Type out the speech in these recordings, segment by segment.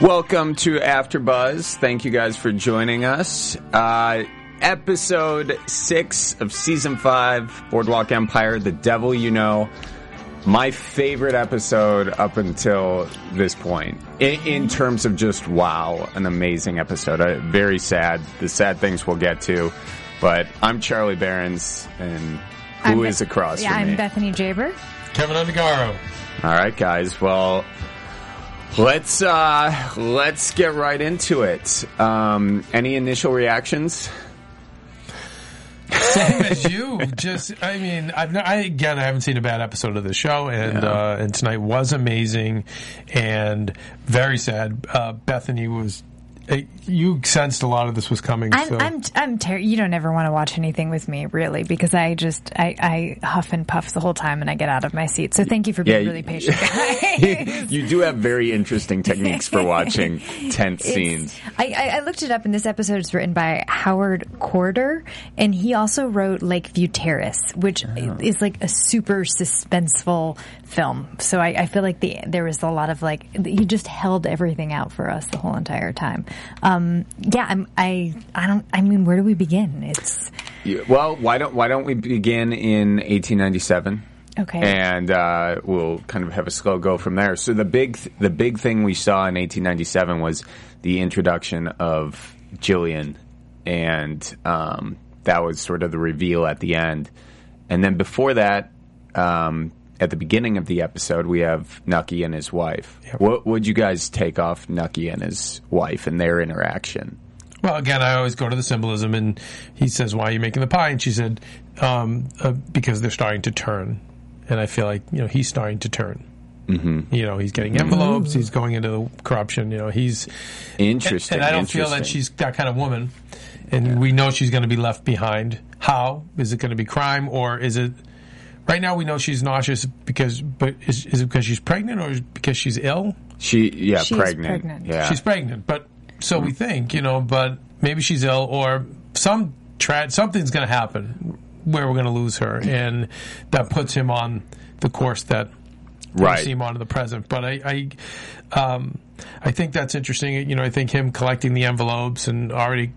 Welcome to After Buzz. Thank you guys for joining us. Uh, episode six of season five, Boardwalk Empire, The Devil You Know. My favorite episode up until this point, in, in terms of just wow, an amazing episode. Uh, very sad. The sad things we'll get to, but I'm Charlie Barons, and who is I'm Be- across Yeah, from I'm me? Bethany Jaber. Kevin Undergaro. All right, guys. Well, let's uh, let's get right into it. Um, any initial reactions? Same as you. Just, I mean, I've not, I again, I haven't seen a bad episode of the show, and Yeah. uh, and tonight was amazing and very sad. Uh, Bethany was. Uh, you sensed a lot of this was coming. I'm, so. I'm, I'm ter- You don't ever want to watch anything with me, really, because I just, I, I huff and puff the whole time and I get out of my seat. So thank you for being Yeah, really patient, guys. you do have very interesting techniques for watching tense It's- scenes. I, I, I looked it up, and this episode is written by Howard Korder, and he also wrote Lakeview Terrace, which Oh. is like a super suspenseful film. So I, I feel like the there was a lot of like he just held everything out for us the whole entire time. Um, yeah, I'm, I I don't. I mean, where do we begin? It's Yeah, Well, why don't why don't we begin in 1897? Okay. And uh, we'll kind of have a slow go from there. So the big th- the big thing we saw in 1897 was the introduction of Gillian, and um, that was sort of the reveal at the end. And then before that, um, at the beginning of the episode, we have Nucky and his wife. What would you guys take off Nucky and his wife and their interaction? Well, again, I always go to the symbolism, and he says, "Why are you making the pie?" And she said, um, uh, "Because they're starting to turn." And I feel like you know he's starting to turn. Mm-hmm. You know, he's getting envelopes. He's going into the corruption. You know, he's Interesting. And I don't feel that she's that kind of woman. And we know she's going to be left behind. How is it going to be crime, or is it? Right now, we know she's nauseous because, but is, is it because she's pregnant, or because she's ill? She yeah, She's pregnant. pregnant. Yeah. She's pregnant, but so we think, you know, but maybe she's ill or some tra- something's going to happen where we're going to lose her, and that puts him on the course that Right. we see him on in the present. But I, I, um, I think that's interesting. You know, I think him collecting the envelopes and already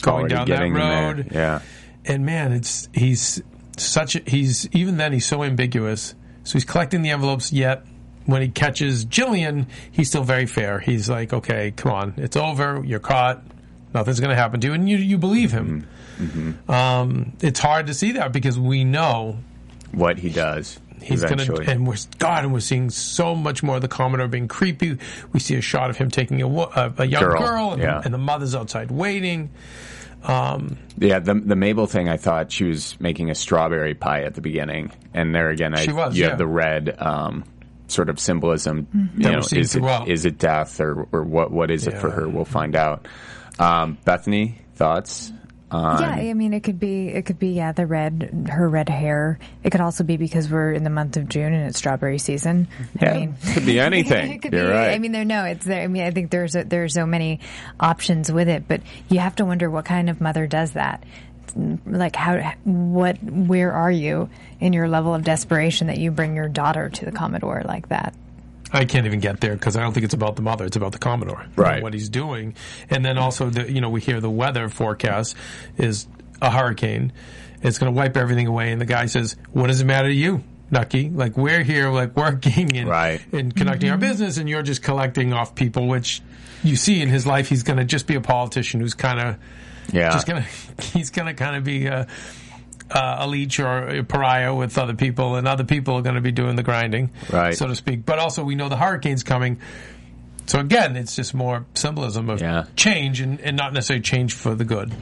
going Already down that getting them there. road. Yeah. And man, it's he's such a, he's even then he's so ambiguous. So he's collecting the envelopes yet when he catches Gillian, he's still very fair. He's like, "Okay, come on. It's over. You're caught. Nothing's going to happen to you." And you you believe him. Mm-hmm. Um, it's hard to see that because we know What he does. he's gonna, and we're God and we're seeing so much more of the Commodore being creepy. We see a shot of him taking a, a, a young Girl, girl, and, yeah. and the mother's outside waiting. Yeah, the the Mabel thing. I thought she was making a strawberry pie at the beginning, and there again, I, She was, you yeah. have the red um, sort of symbolism. You know, is it, throughout. is it death or or what what is it for her? We'll find out. Um, Bethany, thoughts? On, yeah. I mean, it could be. It could be. Yeah, the red. Her red hair. It could also be because we're in the month of June and it's strawberry season. Yeah, I mean, could be anything. it could You're be. right. I mean, there. No, it's there. I mean, I think there's a, there's so many options with it, but you have to wonder what kind of mother does that. Like how, what, where are you in your level of desperation that you bring your daughter to the Commodore like that? I can't even get there because I don't think it's about the mother. It's about the Commodore. you know, Right. what he's doing. And then also, the, you know, we hear the weather forecast is a hurricane. It's going to wipe everything away. And the guy says, what does it matter to you? Nucky, like we're here, like working and, Right. and conducting our mm-hmm. business, and you're just collecting off people, which you see in his life, he's going to just be a politician who's kind of yeah, just gonna he's gonna kind of be uh, a, a leech or a pariah with other people, and other people are going to be doing the grinding, Right. so to speak. But also, we know the hurricane's coming. so again, it's just more symbolism of Yeah. change and, and not necessarily change for the good.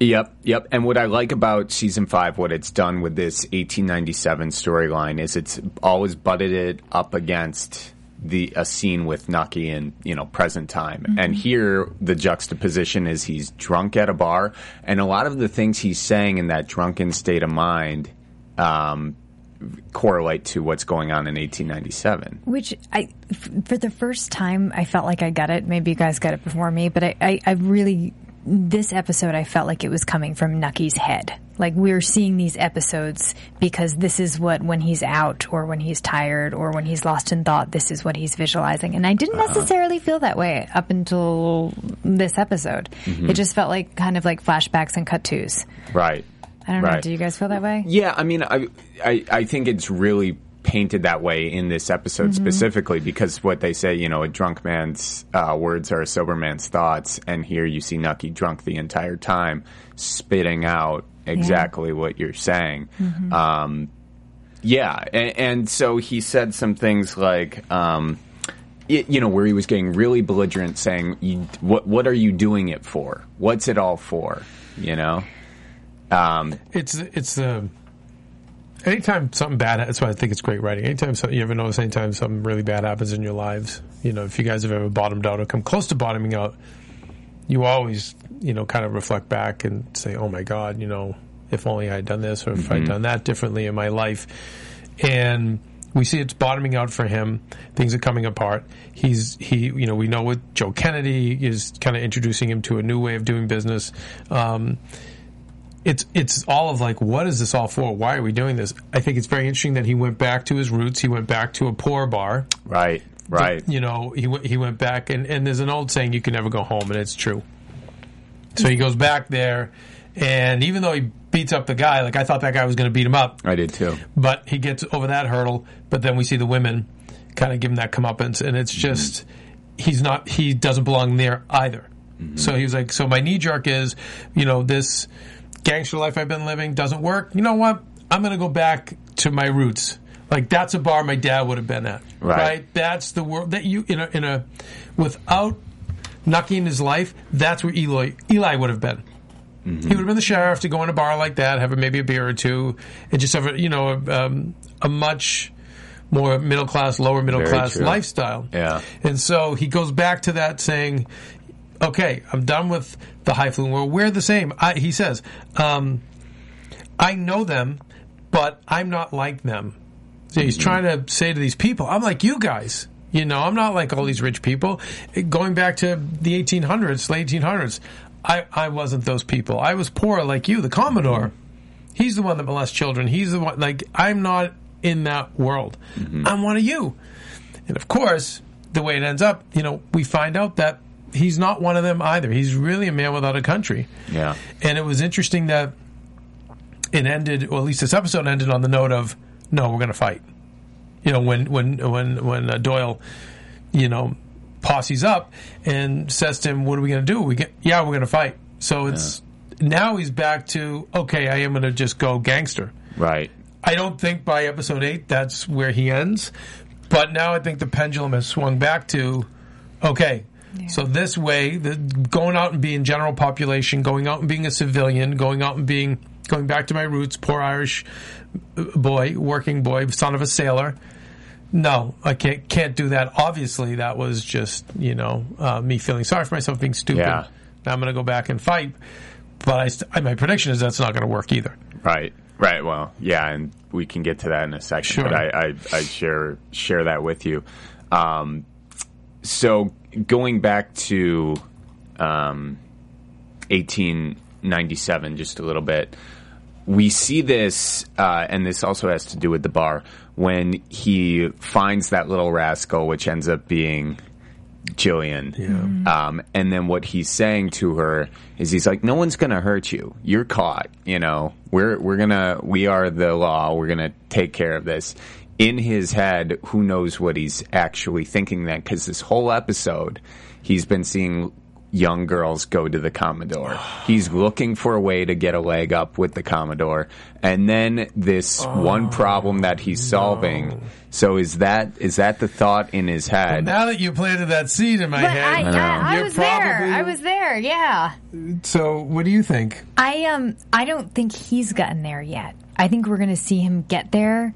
Yep, yep. And what I like about season five, what it's done with this 1897 storyline, is it's always butted it up against the a scene with Nucky in you know present time. And here, the juxtaposition is he's drunk at a bar, and a lot of the things he's saying in that drunken state of mind. Um, correlate to what's going on in 1897 Which I, f- for the first time, I felt like I got it. Maybe you guys got it before me, but I, I, I really, this episode, I felt like it was coming from Nucky's head. Like we're seeing these episodes because this is what, when he's out or when he's tired or when he's lost in thought, this is what he's visualizing. And I didn't uh-huh. necessarily feel that way up until this episode. Mm-hmm. It just felt like kind of like flashbacks and cut twos. right I don't know. Do you guys feel that way? Yeah, I mean, I, I, I think it's really painted that way in this episode Mm-hmm. specifically because what they say, you know, a drunk man's uh, words are a sober man's thoughts, and here you see Nucky drunk the entire time, spitting out exactly what you're saying. Mm-hmm. Um, yeah, and, and so he said some things like. Um, y- you know, where he was getting really belligerent, saying, you, "What what are you doing it for? What's it all for?" You know, um, It's it's the anytime something bad. That's why I think it's great writing. Anytime so, you ever notice, anytime something really bad happens in your lives, you know, if you guys have ever bottomed out or come close to bottoming out, you always you know kind of reflect back and say, "Oh my God, you know, if only I had done this or if I'd done that differently in my life," and we see it's bottoming out for him. Things are coming apart. He's he, you know, we know with Joe Kennedy is kind of introducing him to a new way of doing business. Um, it's it's all of like, what is this all for? Why are we doing this? I think it's very interesting that he went back to his roots. He went back to a poor bar. right, right. You know, he went he went back, and and there's an old saying, you can never go home, and it's true. So he goes back there, and even though he beats up the guy, like I thought that guy was going to beat him up, I did too. but he gets over that hurdle. But then we see the women kind of give him that comeuppance, and it's mm-hmm. just he's not he doesn't belong there either. Mm-hmm. So he was like, so my knee jerk is, you know, this gangster life I've been living doesn't work. You know what? I'm going to go back to my roots. Like that's a bar my dad would have been at, Right. That's the world that you in a in a without Nucky in his life. That's where Eli Eli would have been. He would have been the sheriff to go in a bar like that, have a, maybe a beer or two, and just have a, you know a, um, a much more middle class, lower middle Very class true. lifestyle. Yeah. And so he goes back to that saying, "Okay, I'm done with the highfalutin world. We're the same." I, he says, um, "I know them, but I'm not like them." So he's mm-hmm. trying to say to these people, "I'm like you guys." You know, I'm not like all these rich people. Going back to the 1800s, late 1800s, I, I wasn't those people. I was poor like you, the Commodore. Mm-hmm. He's the one that molests children. He's the one, like, I'm not in that world. Mm-hmm. I'm one of you. And of course, the way it ends up, you know, we find out that he's not one of them either. He's really a man without a country. Yeah. And it was interesting that it ended, or at least this episode ended on the note of, no, we're going to fight. You know, when when when when uh, Doyle, you know, posses up and says to him, "What are we going to do? We get, yeah, we're going to fight." So it's now he's back to okay. I am going to just go gangster. Right. I don't think by episode eight that's where he ends, but now I think the pendulum has swung back to okay. So this way, the, going out and being general population, going out and being a civilian, going out and being going back to my roots, poor Irish uh, boy, working boy, son of a sailor. No, I can't can't do that. Obviously, that was just you know uh, me feeling sorry for myself, being stupid. Yeah. Now I'm going to go back and fight, but I st- my prediction is that's not going to work either. Right. Right. Well, yeah, and we can get to that in a second. Sure. But I, I, I share share that with you. Um, so going back to um, 1897, just a little bit, we see this, uh, and this also has to do with the bar when he finds that little rascal, which ends up being Gillian. Um, and then what he's saying to her is he's like, no one's going to hurt you. You're caught. You know, we're, we're going to, we are the law. We're going to take care of this. In his head, who knows what he's actually thinking then? Because this whole episode, he's been seeing, young girls go to the Commodore. He's looking for a way to get a leg up with the Commodore, and then this one problem that he's solving. So is that is that the thought in his head? Now that you planted that seed in my But head, I, yeah, I you're was there. I was there. Yeah. So, what do you think? I um I don't think he's gotten there yet. I think we're going to see him get there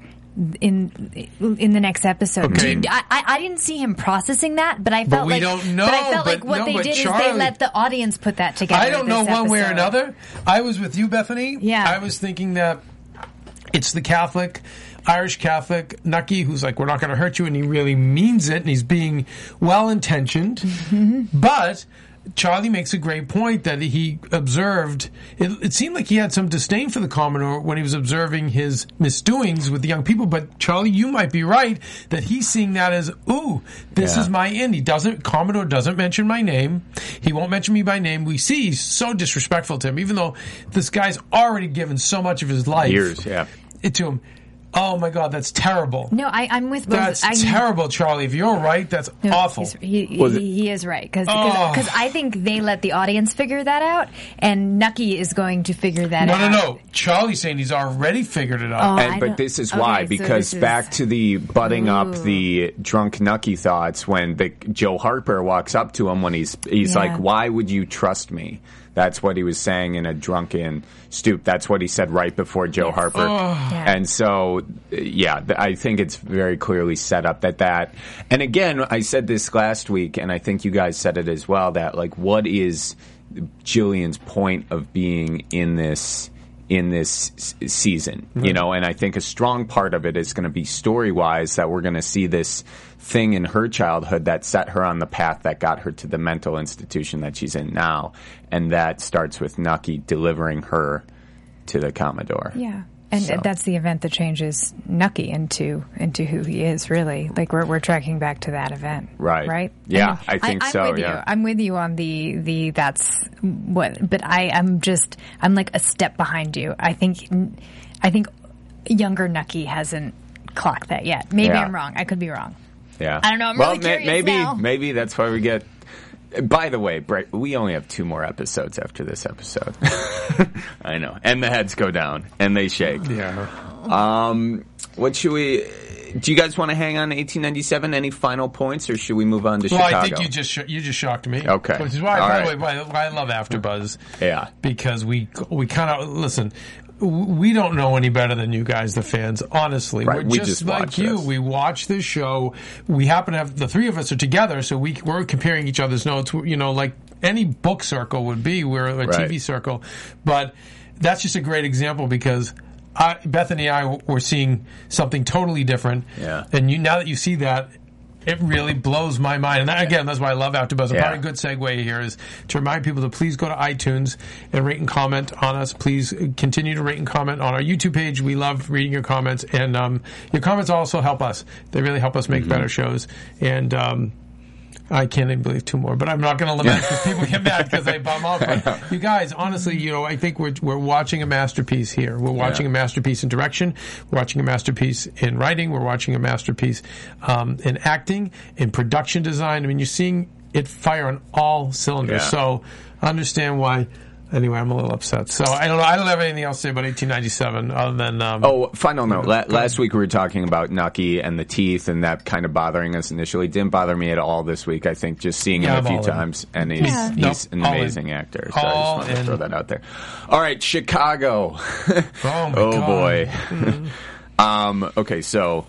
in in the next episode. Okay. I, I I didn't see him processing that, but I felt we like don't know, But I felt but like what no, they but did is they let the audience put that together. I don't know one way or another. I was with you, Bethany. Yeah. I was thinking that it's the Catholic, Irish Catholic Nucky who's like, "We're not going to hurt you," and he really means it, and he's being well intentioned. Mm-hmm. But Charlie makes a great point that he observed. It, it seemed like he had some disdain for the Commodore when he was observing his misdoings with the young people. But Charlie, you might be right that he's seeing that as, "Ooh, this Yeah. is my end." He doesn't. Commodore doesn't mention my name. He won't mention me by name. We see he's so disrespectful to him, even though this guy's already given so much of his life Years, yeah. it to him. Oh my God, that's terrible. No, I, I'm with both. That's I, terrible, Charlie. If you're right, that's No, awful. He, he, he is right because Oh. I think they let the audience figure that out, and Nucky is going to figure that No, out. no, no. No. Charlie's saying he's already figured it out. Oh, And but this is okay, why so because this is- back to the butting up the drunk Nucky thoughts when the Joe Harper walks up to him when he's he's Yeah. like, "Why would you trust me?" That's what he was saying in a drunken stoop. That's what he said right before Joe Yes. Harper. Yeah. And so, yeah, I think it's very clearly set up that that. And again, I said this last week, and I think you guys said it as well. That like, what is Gillian's point of being in this? In this season, you know, and I think a strong part of it is going to be story wise that we're going to see this thing in her childhood that set her on the path that got her to the mental institution that she's in now. And that starts with Nucky delivering her to the Commodore. Yeah. And So- that's the event that changes Nucky into into who he is. Really, like we're we're tracking back to that event, Right. Right? Yeah, I think I'm so, With yeah. you. I'm with you on the the that's what. But I am just I'm like a step behind you. I think I think younger Nucky hasn't clocked that yet. Maybe Yeah. I'm wrong. I could be wrong. Yeah. I don't know, I'm well, really curious maybe now. maybe that's why we get. By the way, Bra- we only have two more episodes after this episode. I know, and the heads go down and they shake. yeah. Um, what should we? Do you guys want to hang on to 1897? Any final points, or should we move on to Well, Chicago? I think you just sh- you just shocked me. Okay. Which is why, All by right. the way, why, why I love AfterBuzz. Yeah. Because we we kind of listen. We don't know any better than you guys, the fans. Honestly, Right, we're we just, just like you. this. We watch this show. We happen to have the three of us are together, so we we're comparing each other's notes. You know, like any book circle would be. We're a Right. TV circle, but that's just a great example because. I, Bethany and I were seeing something totally different, Yeah. and you now that you see that, it really blows my mind. And that, again, that's why I love AfterBuzz. Yeah. Probably a good segue here is to remind people to please go to iTunes and rate and comment on us. Please continue to rate and comment on our YouTube page. We love reading your comments, and um, your comments also help us. They really help us make Mm-hmm. better shows. And um, I can't even believe two more, but I'm not going to lament because people get mad because I bum off. But you guys, honestly, you know, I think we're we're watching a masterpiece here. We're watching Yeah. a masterpiece in direction. We're watching a masterpiece in writing. We're watching a masterpiece um, in acting, in production design. I mean, you're seeing it fire on all cylinders. Yeah. So understand why. Anyway, I'm a little upset. So I don't know. I don't have anything else to say about 1897 other than um, Oh, final note. La- last week we were talking about Nucky and the teeth, and that kind of bothering us initially. Didn't bother me at all this week. I think just seeing Yeah, him a few all in. times, and he's, Yeah. he's Nope, an all in. amazing actor. So I just wanted to throw that out there. All right, Chicago. Oh, my oh God. boy. um, okay, so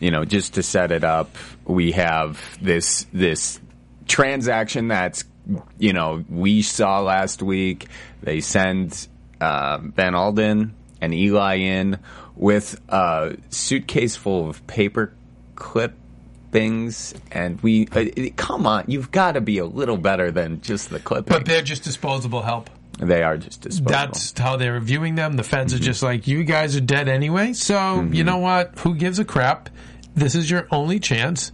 you know, just to set it up, we have this this transaction that's you know we saw last week. They send uh, Van Alden and Eli in with a suitcase full of paper clip things, and we uh, come on, you've got to be a little better than just the clip. but they're just disposable help. they are just disposable. That's how they're viewing them. The feds are just like, you guys are dead anyway. So you know what? Who gives a crap? This is your only chance.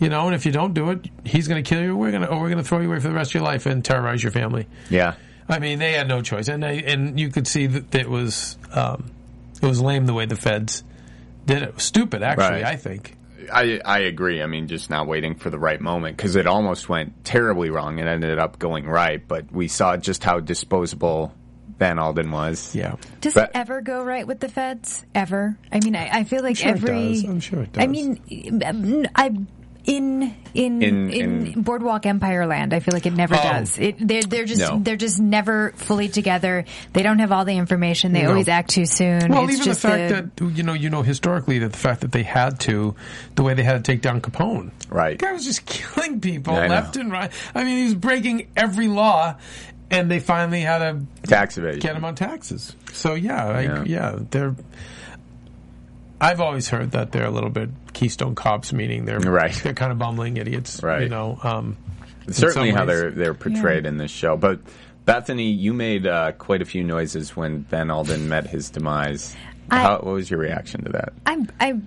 You know, and if you don't do it, he's going to kill you. We're going to, or we're going to throw you away for the rest of your life and terrorize your family. yeah. I mean, they had no choice, and they, and you could see that it was um, it was lame the way the feds did it. Stupid, actually. Right. I think. I I agree. I mean, just not waiting for the right moment because it almost went terribly wrong and ended up going right. But we saw just how disposable Van Alden was. Yeah. Does But- it ever go right with the feds? Ever? I mean, I, I feel like sure it every. does. I'm sure it does. I mean, I in in In- in, in- Boardwalk Empire Land, I feel like it never Oh. does. It they're they're just No. they're just never fully together. They don't have all the information. They No. always act too soon. Well, it's even the fact a- that you know, you know, historically, that the fact that they had to, the way they had to take down Capone, Right. The guy was just killing people I know. left and right. I mean, he was breaking every law, and they finally had to Tax evasion. get him on taxes. So yeah, I, Yeah. yeah, they're. I've always heard that they're a little bit Keystone Cops, meaning they're Right. They're kind of bumbling idiots, Right. You know, um, certainly how they're they're portrayed in this show. But Bethany, you made uh, quite a few noises when Van Alden met his demise. I- how, what was your reaction to that? I I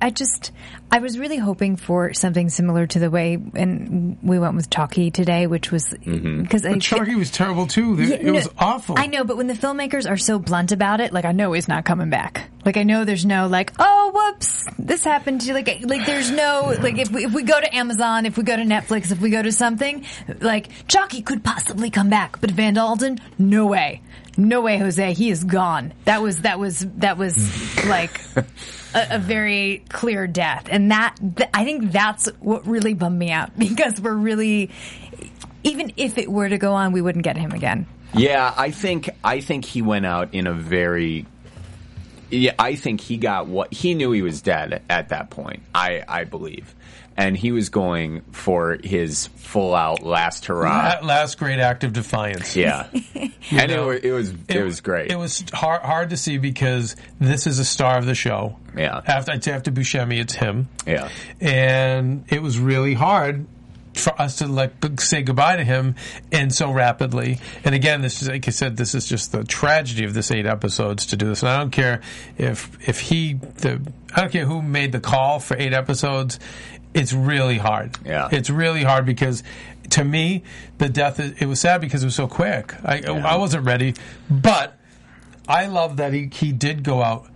I just I was really hoping for something similar to the way and we went with Chalky today, which was Mm-hmm. because I was terrible too. Yeah, it no, was awful. I know, but when the filmmakers are so blunt about it, like I know he's not coming back. Like I know there's no like, oh, whoops, this happened to you. Like, like there's no like if we if we go to Amazon, if we go to Netflix, if we go to something, like Chalky could possibly come back, but Van Alden, no way, no way, Jose, he is gone. That was that was that was hmm. like. A, a very clear death, and that th- I think that's what really bummed me out because we're really, even if it were to go on, we wouldn't get him again. Yeah, I think I think he went out in a very yeah, I think he got what he knew he was dead at that point. I I believe. And he was going for his full out last hurrah. That last great act of defiance. Yeah. and know, it, it was it, was great. It was hard, hard to see because this is a star of the show. Yeah. After I'd after Buscemi, it's him. yeah. and it was really hard for us to like say goodbye to him and so rapidly. And again, this is like I said, this is just the tragedy of this eight episodes to do this. And I don't care if if he the I don't care who made the call for eight episodes. It's really hard. Yeah. it's really hard because to me the death it was sad because it was so quick. I I wasn't ready, but I love that he he did go out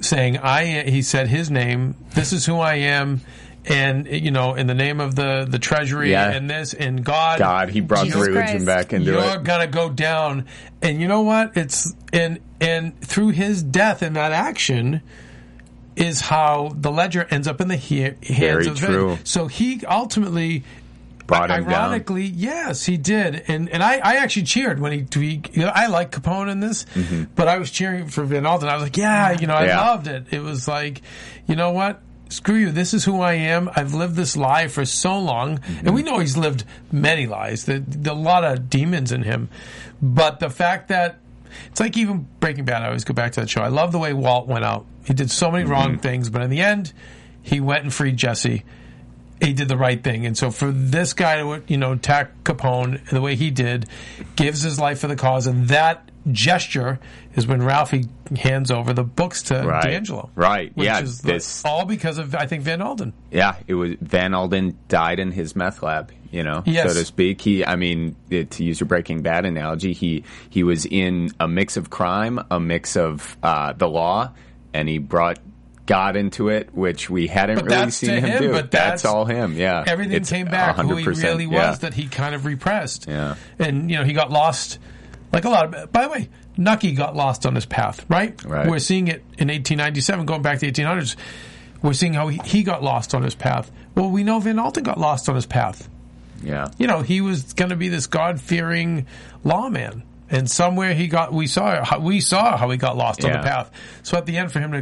saying I he said his name this is who I am and you know in the name of the the treasury Yeah. and this and God God, he brought Jesus the religion Christ. back into you're it. gonna go down and you know what it's and and through his death and that action is how the ledger ends up in the he- hands Very of true. so he ultimately Brought him down. Ironically, yes, he did, and and I, I actually cheered when he. he you know, I like Capone in this, but I was cheering for Van Alden. I was like, yeah, you know, I Mm-hmm. Yeah. loved it. It was like, you know what? Screw you. This is who I am. I've lived this lie for so long, and we know he's lived many lies. There, there a lot of demons in him, but the fact that it's like even Breaking Bad. I always go back to that show. I love the way Walt went out. He did so many wrong mm-hmm. things, but in the end, he went and freed Jesse he did the right thing. And so for this guy to, you know, attack Capone the way he did, gives his life for the cause, and that gesture is when Ralphie hands over the books to Right. D'Angelo. Right. Which Yeah, is like all because of, I think, Van Alden. Yeah, it was Van Alden died in his meth lab, you know, Yes. so to speak. He, I mean, it, to use your Breaking Bad analogy, he he was in a mix of crime, a mix of uh, the law, and he brought God into it, which we hadn't But really seen him, him, do. but that's- all him. Yeah, Everything It's came back who he really was yeah. that he kind of repressed. Yeah. And, you know, he got lost, like a lot of, by the way, Nucky got lost on his path, right? Right. We're seeing it in 1897, going back to 1800s. We're seeing how he, he got lost on his path. Well, we know Van Alden got lost on his path. yeah, you know, he was going to be this God fearing lawman. And somewhere he got, we saw, how- we saw how he got lost on the path. So at the end, for him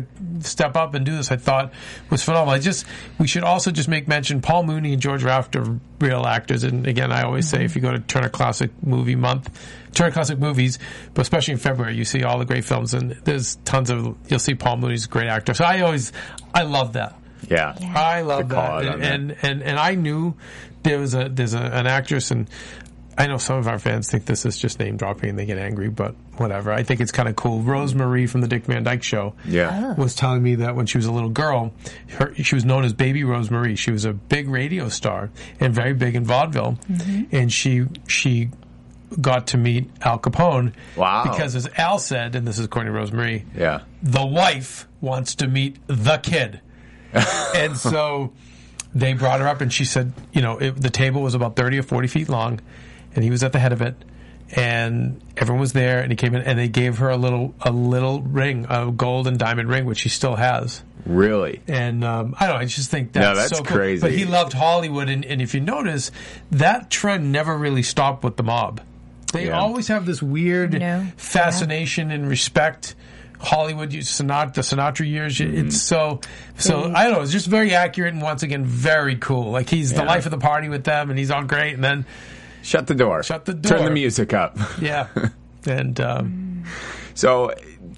to step up and do this, I thought was phenomenal. I just, we should also just make mention Paul Muni and George Raft are real actors. And again, I always say if you go to Turner Classic Movie Month, Turner Classic Movies, but especially in February, you see all the great films, and there's tons of, you'll see Paul Muni's a great actor. So I always, I love that. yeah, I love that. And, that. and and and I knew there was a there's a, an actress and I know some of our fans think this is just name dropping and they get angry, but whatever. I think it's kind of cool. Rose Marie from the Dick Van Dyke Show yeah. Oh. was telling me that when she was a little girl, her, she was known as Baby Rose Marie. She was a big radio star and very big in vaudeville, mm-hmm. and she she got to meet Al Capone. Wow. Because as Al said, and this is according to Rose Marie, Yeah. the wife wants to meet the kid. and so they brought her up, and she said, you know, it, the table was about thirty or forty feet long, and he was at the head of it, and everyone was there, and he came in, and they gave her a little a little ring, a gold and diamond ring, which she still has. Really? And um, I don't know. I just think that's, No, that's so cool. crazy. But he loved Hollywood, and, and if you notice, that trend never really stopped with the mob. They Yeah. always have this weird No. fascination and respect. Hollywood, you- Sinatra, the Sinatra years. Mm-hmm. It's so so. I don't know. It's just very accurate and once again very cool. Like he's the life of the party with them, and he's all great. And then Shut the door. Shut the door. Turn the music up. yeah, and um, So,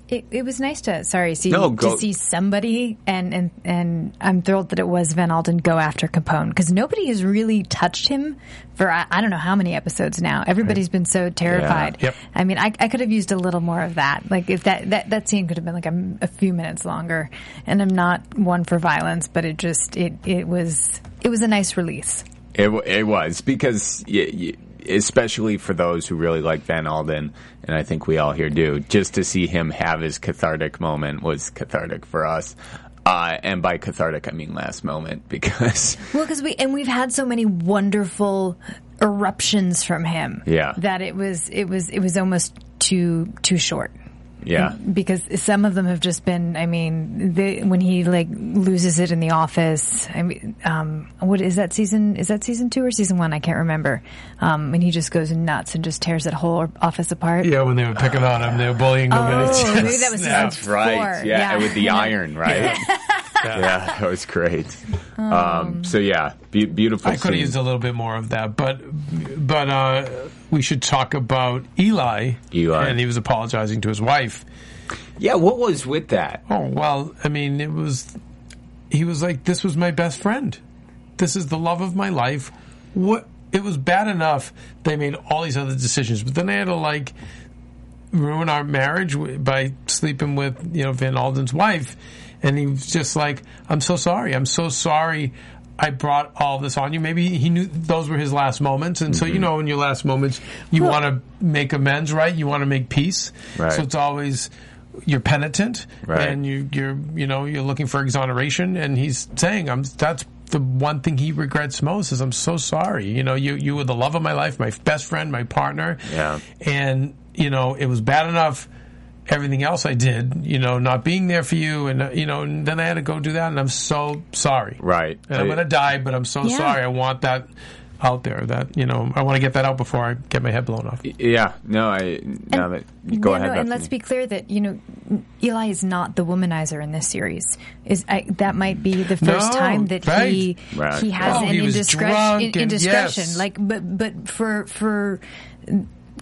It, it was nice to sorry see No, go- to see somebody and and and I'm thrilled that it was Van Alden go after Capone because nobody has really touched him for I, I don't know how many episodes now. Everybody's been so terrified. Yep. I mean, I, I could have used a little more of that. Like if that that, that scene could have been like a, a few minutes longer. And I'm not one for violence, but it just it it was it was a nice release. It, it was because, especially for those who really like Van Alden, and I think we all here do, just to see him have his cathartic moment was cathartic for us. Uh, and by cathartic, I mean last moment because Well, because we and we've had so many wonderful eruptions from him. Yeah. that it was it was it was almost too too short. Yeah, because some of them have just been. I mean, they, when he like loses it in the office. I mean, um, what is that season? Is that season two or season one? I can't remember. Um, and he just goes nuts and just tears that whole office apart. yeah, when they were picking on him, they were bullying him. and it's Oh, just- maybe that was season that's right. Yeah, Yeah. with the iron, right? Yeah. that was great. Um, so yeah, be- beautiful. I could have used a little bit more of that, but but uh, we should talk about Eli. Eli. and he was apologizing to his wife. Yeah, what was with that? Oh well, I mean, it was. He was like, "This was my best friend. This is the love of my life." What? It was bad enough they made all these other decisions, but then they had to like ruin our marriage by sleeping with you know Van Alden's wife, and he was just like, "I'm so sorry. I'm so sorry." I brought all this on you. Maybe he knew those were his last moments, and so you mm-hmm. know, in your last moments, you want to make amends, right? You want to make peace. Right. So it's always you're penitent, Right. and you, you're you know you're looking for exoneration, and he's saying, "I'm that's the one thing he regrets most is I'm so sorry. You know, you you were the love of my life, my best friend, my partner, Yeah. and you know it was bad enough." Everything else I did, you know, not being there for you, and uh, you know, and then I had to go do that, and I'm so sorry. Right. And I'm gonna die, but I'm so Yeah. sorry. I want that out there. That you know, I want to get that out before I get my head blown off. Yeah, no, I now that go Yeah, ahead. no, and let's be clear that you know Eli is not the womanizer in this series. Is I, that might be the first No, time that he right. Right. he has Oh, an he was indiscretion. in- and- indiscretion, yes. like but but for for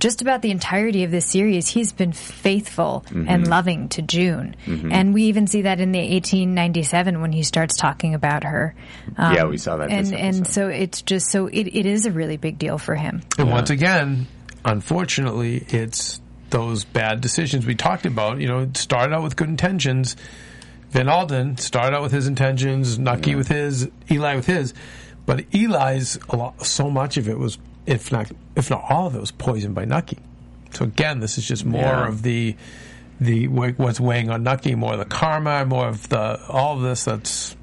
just about the entirety of this series, he's been faithful Mm-hmm. and loving to June, and we even see that in the 1897 when he starts talking about her. Um, Yeah, we saw that this and and so it's just so it, it is a really big deal for him. And once again, unfortunately, it's those bad decisions we talked about. You know, it started out with good intentions. Van Alden started out with his intentions, Nucky with his, Eli with his, but Eli's a lot, so much of it was, if not, if not all of it, was poisoned by Nucky. So again, this is just more Yeah. of the the what's weighing on Nucky, more of the karma, more of the all of this that's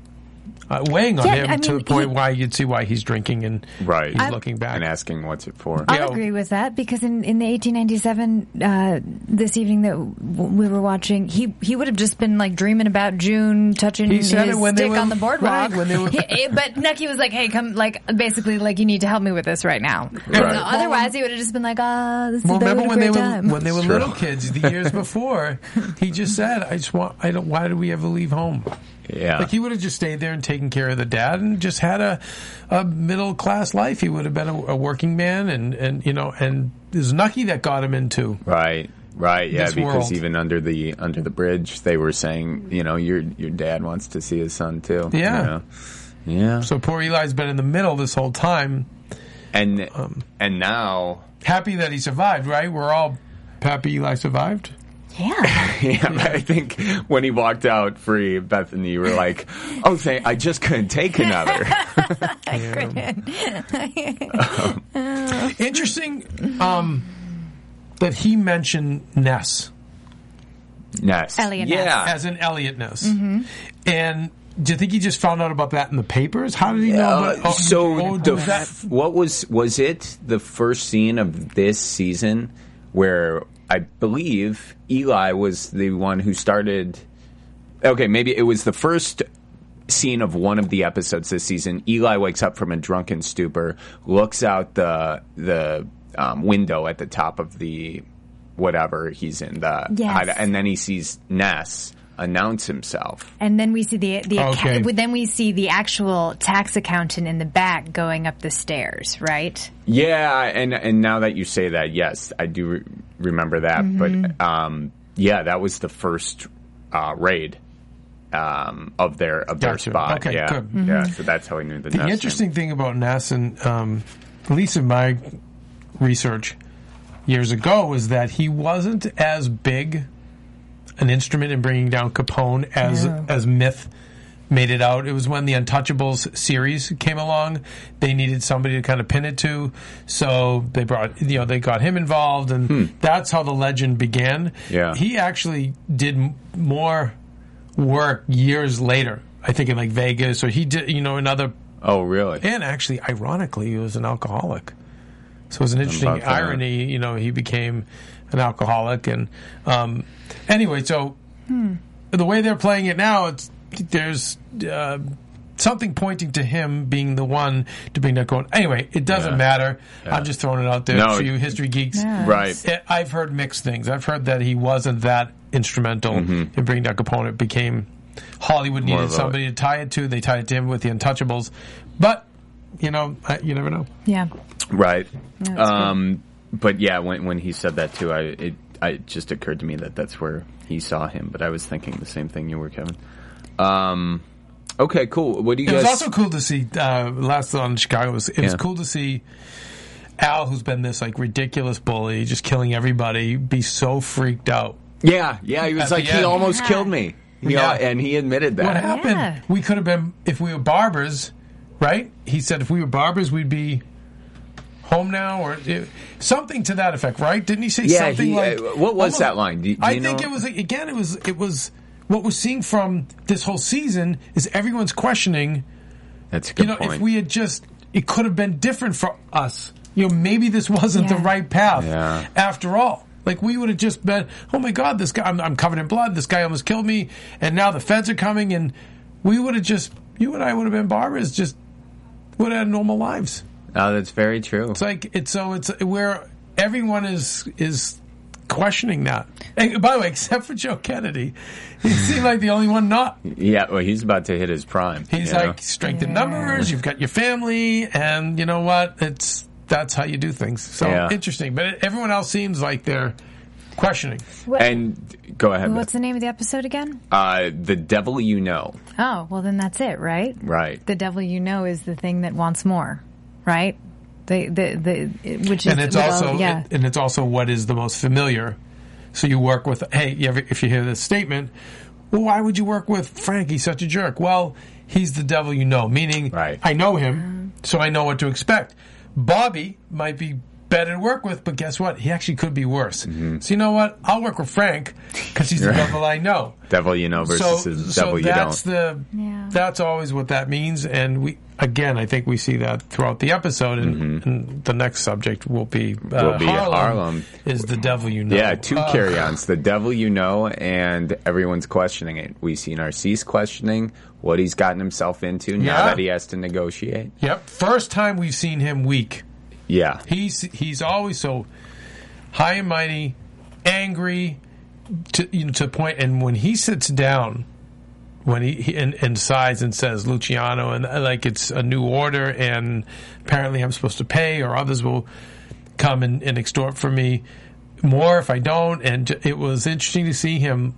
uh, weighing on Yeah, him I to mean, the point he- why you'd see why he's drinking and Right. he's I'm- looking back. and asking what's it for. I'll Yeah. agree with that because in, in the 1897 uh, this evening that w- we were watching, he he would have just been like dreaming about June touching He his said it when they dick were- on the boardwalk. right, when they were- He- but Nucky was like, "Hey, come!" Like basically, like you need to help me with this right now. Right. No, otherwise, he would have just been like, "Ah, this Well, is remember a when great they were time." when they were little kids the years before? He just said, "I just want. I don't. Why did we ever leave home? Yeah. Like he would have just stayed there and taken care of the dad and just had a a middle class life. He would have been a, a working man and and you know and it was Nucky that got him into. Right. Right. Yeah, because world. even under the under the bridge, they were saying, you know, your your dad wants to see his son too. you Yeah. know? Yeah. So poor Eli's been in the middle this whole time. And Um, and now, Happy that he survived, right? We're all happy Eli survived. Yeah, yeah, I think when he walked out free, Bethany, you were like, "Oh, thank, I just couldn't take another." I couldn't. Interesting um, that he mentioned Ness. Ness. Eliot Ness. yeah. as in Eliot Ness. Mm-hmm. And do you think he just found out about that in the papers? How did he know? Uh, about, oh, so oh, the, was that? f- what was was it the first scene of this season where I believe Eli was the one who started Okay, maybe it was the first scene of one of the episodes this season. Eli wakes up from a drunken stupor, looks out the the um, window at the top of the whatever he's in the Yes. and then he sees Ness announce himself. And then we see the the Okay. acca- then we see the actual tax accountant in the back going up the stairs, right? Yeah, and and now that you say that, yes, I do re- remember that. But um, yeah, that was the first uh, raid um, of their of their Gotcha. spot. Okay, yeah, good. yeah. So that's how I knew the. The Ness interesting thing about Ness, and um, at least in my research years ago, was that he wasn't as big an instrument in bringing down Capone as No. as myth made it out. It was when the Untouchables series came along. They needed somebody to kind of pin it to, so they brought you know they got him involved, and that's how the legend began. Yeah. he actually did m- more work years later. I think in like Vegas, or he did you know another. Oh, really? and actually, ironically, he was an alcoholic. So it was an interesting irony. You know, he became an alcoholic, and um, anyway, so the way they're playing it now, it's there's uh, something pointing to him being the one to bring that going. Anyway, it doesn't Yeah. matter. I'm just throwing it out there No. for you history geeks. Yeah. Right. Eh, I've heard mixed things. I've heard that he wasn't that instrumental in bringing that component. It became Hollywood Mm-hmm. Needed somebody to tie it to. They tied it to him with the Untouchables, but you know, I, you never know. Yeah. Right. that's um, but yeah, when when he said that too, I it, I it just occurred to me that that's where he saw him. But I was thinking the same thing you were, Kevin. Um, okay, cool. What do you It guys? was also cool to see. Uh, last on Chicago was it was cool to see Al, who's been this like ridiculous bully, just killing everybody, be so freaked out. yeah, yeah. He was like, he almost Yeah. killed me. You know, Yeah. and he admitted that. What happened? Yeah. We could have been if we were barbers, right? He said if we were barbers, we'd be home now, or uh, something to that effect, right? Didn't he say Yeah, something he- like? uh, what was almost- that line? Do you- do I think know? it was again. It was it was what we're seeing from this whole season is everyone's questioning. That's a good you know, point. if we had just, it could have been different for us. You know, maybe this wasn't the right path Yeah. after all. Like we would have just been, oh my god, this guy, I'm, I'm covered in blood. This guy almost killed me, and now the feds are coming, and we would have just, you and I would have been barbers, just would have had normal lives. Oh, that's very true. It's like it's so it's where everyone is is questioning that. And by the way, except for Joe Kennedy, he seemed like the only one not. Yeah, well, he's about to hit his prime. He's you know? like strength in numbers. You've got your family, and you know what? It's that's how you do things. So Yeah. interesting. But everyone else seems like they're questioning. What, and go ahead. what's the name of the episode again? uh, the devil you know, Oh, well then that's it, right? right? The devil you know is the thing that wants more, right? The the the which is and it's well, also yeah. and it's also what is the most familiar. So you work with. Hey, you ever, if you hear this statement, well, why would you work with Frank? He's such a jerk. Well, he's the devil you know. Meaning, Right. I know him, so I know what to expect. Bobby might be better to work with, but guess what? He actually could be worse. Mm-hmm. So you know what? I'll work with Frank because he's the devil I know. Devil you know versus so, the so devil you that's don't. the Yeah. that's always what that means, and we again, I think we see that throughout the episode, and, and the next subject will be uh, Mm-hmm. Will be Harlem. is the devil you know. Yeah, two Uh, carry-ons: the devil you know, and everyone's questioning it. We see Narcisse questioning what he's gotten himself into now Yeah. that he has to negotiate. Yep, first time we've seen him weak. Yeah, He's he's always so high and mighty, angry to you know to the point. And when he sits down, when he, he and, and sighs and says Luciano, and uh, like it's a new order, and apparently I'm supposed to pay, or others will come and, and extort from me more if I don't. And it was interesting to see him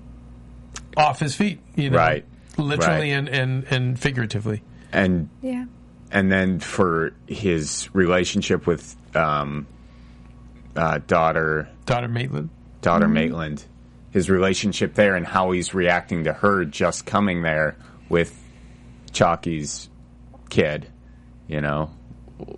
off his feet, you know, Right. literally Right. and, and and figuratively. and yeah. And then for his relationship with um, uh, daughter Daughter Maitland. daughter Maitland, his relationship there, and how he's reacting to her just coming there with Chalky's kid. You know,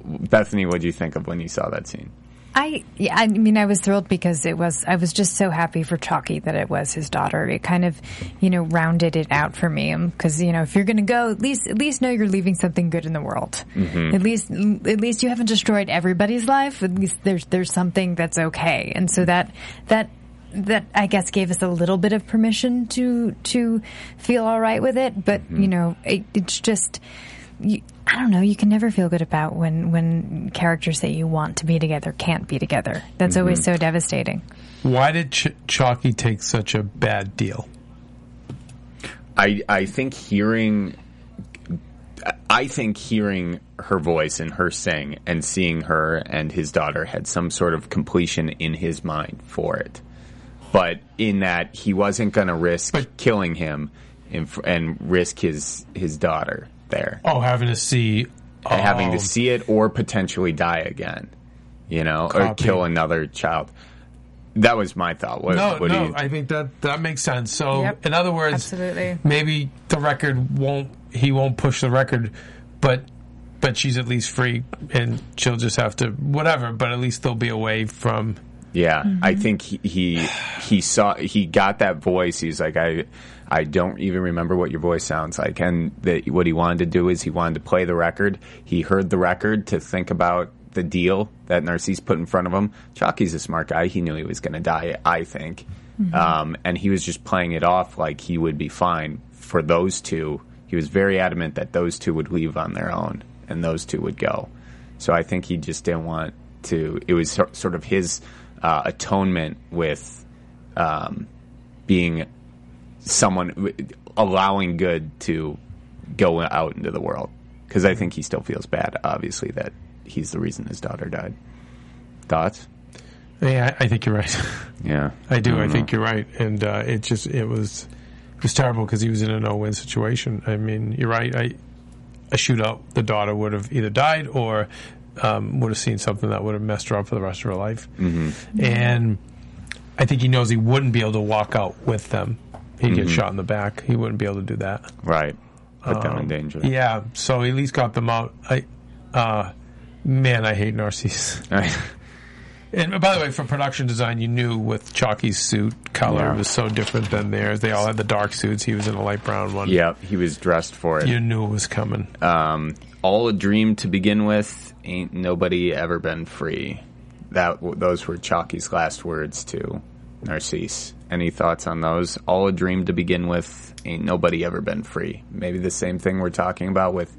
Bethany, what do you think of when you saw that scene? I yeah, I mean I was thrilled because it was I was just so happy for Chalky that it was his daughter. It kind of you know rounded it out for me um, because you know if you're going to go at least at least know you're leaving something good in the world. Mm-hmm. At least at least you haven't destroyed everybody's life. At least there's there's something that's okay. And so that that that I guess gave us a little bit of permission to to feel all right with it. But mm-hmm. you know it, it's just. You, I don't know. You can never feel good about when when characters that you want to be together can't be together. That's mm-hmm. always so devastating. Why did Ch- Chalky take such a bad deal? I I think hearing I think hearing her voice and her sing and seeing her and his daughter had some sort of completion in his mind for it. But in that he wasn't going to risk But- killing him and, and risk his his daughter there. Oh, having to see. and having oh, to see it or potentially die again, you know, or kill another child. That was my thought. What, No, what do no, you, I think that that makes sense. So, Yep, in other words, absolutely. maybe the record won't. He won't push the record, but but she's at least free, and she'll just have to whatever. But at least they'll be away from. Yeah, Mm-hmm. I think he, he he saw he got that voice. He's like, I I don't even remember what your voice sounds like. And that what he wanted to do is he wanted to play the record. He heard the record to think about the deal that Narcisse put in front of him. Chalky's a smart guy. He knew he was going to die. I think, Mm-hmm. um, and he was just playing it off like he would be fine for those two. He was very adamant that those two would leave on their own and those two would go. So I think he just didn't want to. It was sort of his uh, atonement with um, being someone allowing good to go out into the world. Because I think he still feels bad, obviously, that he's the reason his daughter died. Thoughts? Yeah, I, I think you're right. Yeah, I do. I, don't think you're right, and uh, it just it was it was terrible because he was in a no win situation. I mean, you're right. I a shootout, the daughter would have either died or um, would have seen something that would have messed her up for the rest of her life. Mm-hmm. And I think he knows he wouldn't be able to walk out with them. He'd get shot in the back. He wouldn't be able to do that. right. Put them in danger. Um, Yeah, so he at least got them out. I, uh, man, I hate Narcisse. And by the way, for production design, you knew with Chalky's suit color Yeah. was so different than theirs. They all had the dark suits. He was in a light brown one. yeah, he was dressed for it. You knew it was coming. um, all a dream to begin with. Ain't nobody ever been free. That those were Chalky's last words to Narcisse. Any thoughts on those? All a dream to begin with. Ain't nobody ever been free. Maybe the same thing we're talking about with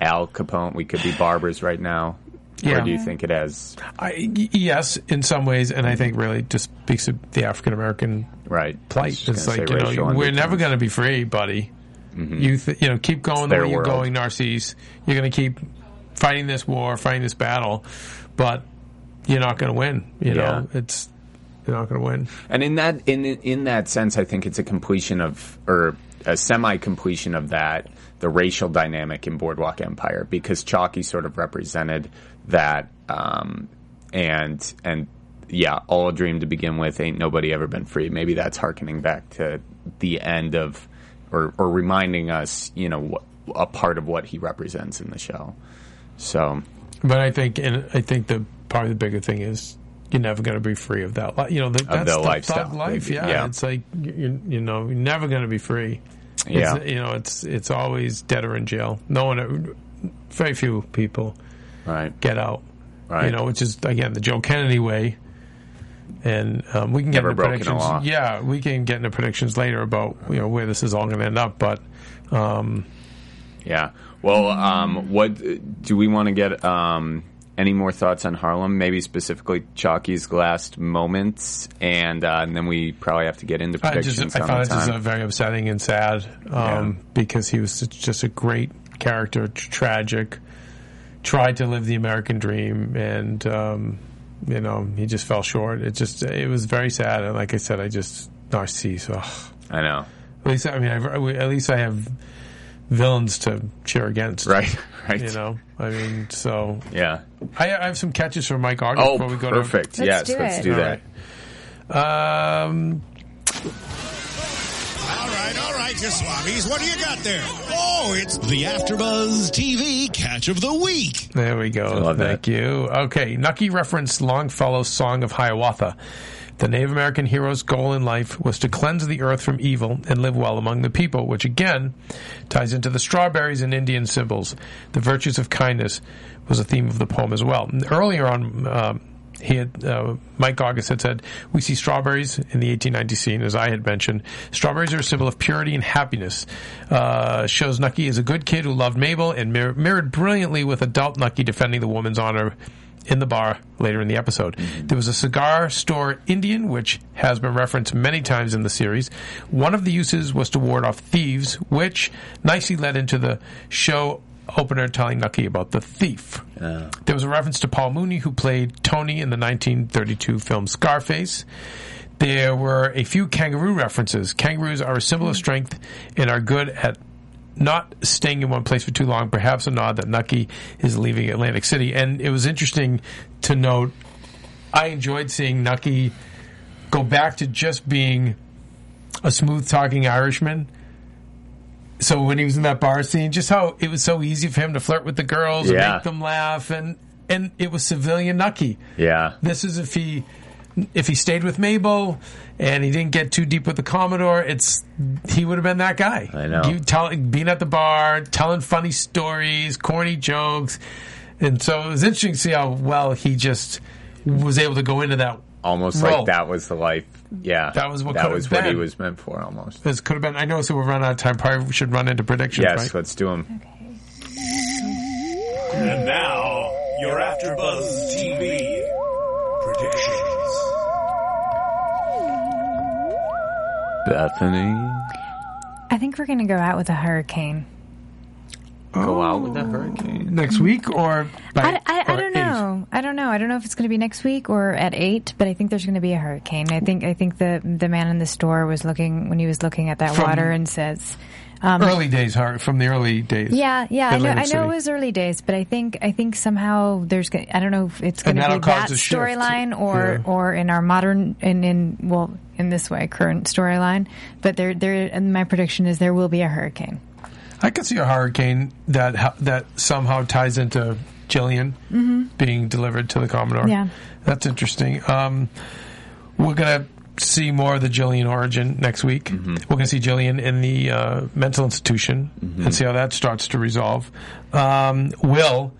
Al Capone. We could be barbers right now. Or Yeah. do you think it has I, yes, in some ways, and I think really just speaks of the African American right plight. It's like you know, we're never going to be free, buddy. Mm-hmm. You th- you know, keep going the way you're going, Narcisse. You're going to keep fighting this war, fighting this battle, but you're not going to win. You know, it's you're not going to win. And in that in in that sense, I think it's a completion of or a semi completion of that the racial dynamic in Boardwalk Empire because Chalky sort of represented that, um, and and yeah, all a dream to begin with. Ain't nobody ever been free. Maybe that's harkening back to the end of or or reminding us, you know, what, a part of what he represents in the show. So But I think, and I think the probably the bigger thing is you're never going to be free of that. You know, the, that's the lifestyle. thug life. Yeah, Yeah. it's like you, you know, you're never going to be free. Yeah. it's, you know, it's it's always dead or in jail. No one, very few people right, get out. Right. You know, which is again the Joe Kennedy way. And um, we can get Never into predictions. Yeah, we can get into predictions later about you know where this is all going to end up. But um, Yeah. Well, um, what do we want to get? Um, any more thoughts on Harlem? Maybe specifically Chalky's last moments, and, uh, and then we probably have to get into I predictions just I found it just very upsetting and sad um, Yeah. because he was just a great character, tr- tragic, tried to live the American dream, and um, you know he just fell short. It just it was very sad, and like I said, I just Narcisse. Ugh. I know. At least I mean, I, at least I have villains to cheer against, Right. Right. You know, I mean, so Yeah. I, I have some catches for Mike August Oh, before we go perfect. Let's yes, do let's it. do that. to. Um, All right, right, all right, you swabbies. What do you got there? Oh, it's The AfterBuzz TV Catch of the Week. There we go. love Thank that. you. Okay, Nucky referenced Longfellow's Song of Hiawatha. The Native American hero's goal in life was to cleanse the earth from evil and live well among the people, which again ties into the strawberries and Indian symbols. The virtues of kindness was a theme of the poem as well. And earlier on, uh, he had uh, Mike August had said, "We see strawberries in the 1890 scene, as I had mentioned. Strawberries are a symbol of purity and happiness. Uh, shows Nucky is a good kid who loved Mabel and mir- mirrored brilliantly with adult Nucky defending the woman's honor." In the bar later in the episode, mm-hmm. there was a cigar store Indian, which has been referenced many times in the series. One of the uses was to ward off thieves, which nicely led into the show opener telling Nucky about the thief. There was a reference to Paul Muni, who played Tony in the 1932 film Scarface. There were a few kangaroo references. Kangaroos are a symbol of mm-hmm. strength and are good at not staying in one place for too long. Perhaps a nod that Nucky is leaving Atlantic City. And it was interesting to note. I enjoyed seeing Nucky go back to just being a smooth talking Irishman. So when he was in that bar scene, just how it was so easy for him to flirt with the girls and make them laugh, and and it was civilian Nucky. Yeah. This is if he if he stayed with Mabel and he didn't get too deep with the Commodore, it's he would have been that guy. I know. You tell, being at the bar, telling funny stories, corny jokes, and so it was interesting to see how well he just was able to go into that. Almost Role. like that was the life. Yeah. That was what that could've was what he was meant for almost. This could have been. I know, so we're running out of time. Probably we should run into predictions. Yes, right? let's do them. And now, you're AfterBuzz TV Bethany, I think we're going to go out with a hurricane. go out with a hurricane. next week or by, I, I, I don't eight? know. I don't know. I don't know if it's going to be next week or at eight, but I think there's going to be a hurricane. I think I think the the man in the store was looking when he was looking at that From- water and says, um, Early days, Har- from the early days. "Yeah, yeah, I know. I know it was early days, but I think I think somehow there's. go- I don't know if it's going to be that'll cause that a shift. storyline or Yeah. or in our modern in in well in this way current storyline. But there there. And my prediction is there will be a hurricane. I could see a hurricane that ha- that somehow ties into Gillian being delivered to the Commodore. Yeah. that's interesting. Um, we're gonna see more of the Gillian origin next week. We're gonna see Gillian in the uh, mental institution and see how that starts to resolve. Um, Will.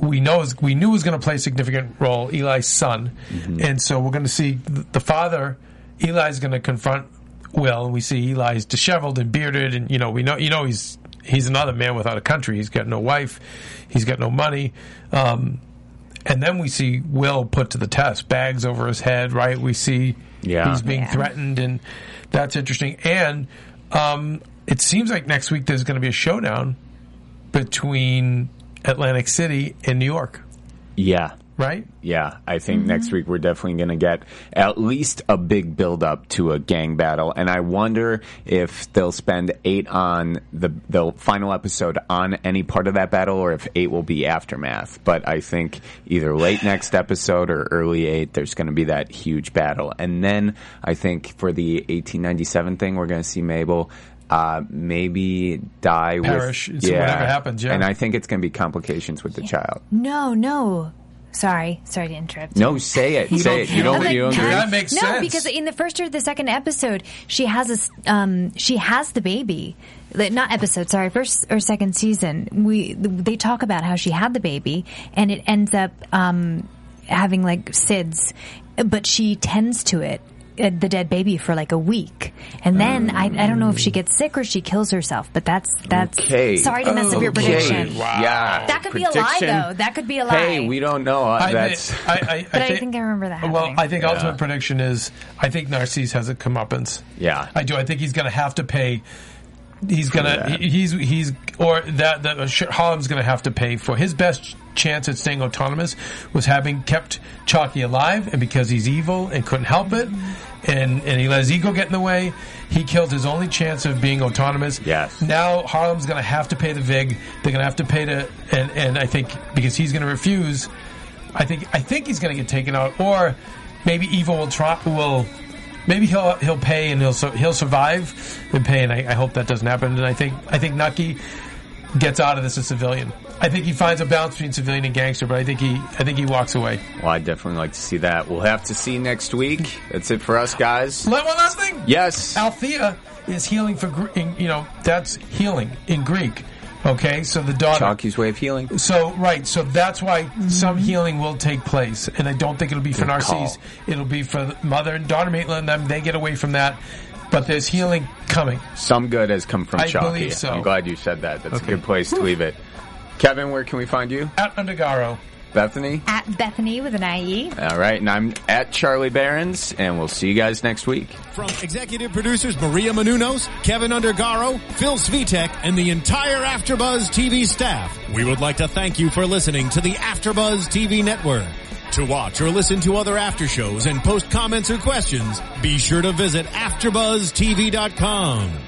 We know is, we knew was going to play a significant role, Eli's son, and so we're going to see the father. Eli's going to confront Will, and we see Eli's disheveled and bearded, and you know we know you know he's he's another man without a country. He's got no wife, he's got no money, um, and then we see Will put to the test, bags over his head. Right, we see Yeah. he's being Yeah. threatened, and that's interesting. And um, it seems like next week there's going to be a showdown between Atlantic City and New York, Yeah. Right? Yeah, I think next week we're definitely going to get at least a big build up to a gang battle, and I wonder if they'll spend eight on the the final episode on any part of that battle, or if eight will be aftermath. But I think either late next episode or early eight, there's going to be that huge battle, and then I think for the 1897 thing, we're going to see Mabel. Uh, maybe die Perish. with It's whatever happens, yeah. and I think it's going to be complications with the child. No, no. Sorry, sorry to interrupt. No, say it, say it. You don't, Okay, you don't. That makes no, sense. because in the first or the second episode, she has a um, she has the baby. Not episode, sorry, first or second season. We they talk about how she had the baby, and it ends up um, having like SIDS, but she tends to it. Uh, The dead baby for like a week, and then I, I don't know if she gets sick or she kills herself. But that's that's Okay. sorry to mess up your Okay. prediction. Yeah. That could be a lie, though. That could be a lie. Hey, we don't know. Uh, I, That's I, I, But I think I remember that Well, happening. I think ultimate prediction is I think Narcisse has a comeuppance. Yeah. I do. I think he's going to have to pay. He's gonna. he- He's he's or that that uh, Harlem's gonna have to pay for his best chance at staying autonomous was having kept Chalky alive, and because he's evil and couldn't help it, and and he let his ego get in the way, he killed his only chance of being autonomous. Yes. Now Harlem's gonna have to pay the vig. They're gonna have to pay to, and and I think because he's gonna refuse, I think I think he's gonna get taken out, or maybe evil will try will maybe he'll he'll pay and he'll he'll survive and pay, and I, I hope that doesn't happen. And I think I think Nucky gets out of this as a civilian. I think he finds a balance between civilian and gangster, but I think he I think he walks away. Well, I'd definitely like to see that. We'll have to see next week. That's it for us, guys. One last thing. Yes. Althea is healing for you know that's healing in Greek. Okay, so the daughter. Chalky's way of healing. So right, so that's why some mm-hmm. healing will take place, and I don't think it'll be for Good Narcisse. call. It'll be for mother and daughter Maitland. Them they get away from that, but there's healing coming. Some good has come from I Chalky. believe so. I'm glad you said that. That's Okay. a good place to leave it. Kevin, where can we find you? At Undergaro. Bethany? At Bethany with an IE. All right, and I'm at Charlie Barons, and we'll see you guys next week. From executive producers Maria Menounos, Kevin Undergaro, Phil Svitek, and the entire AfterBuzz TV staff, we would like to thank you for listening to the AfterBuzz TV network. To watch or listen to other after shows and post comments or questions, be sure to visit AfterBuzzTV.com.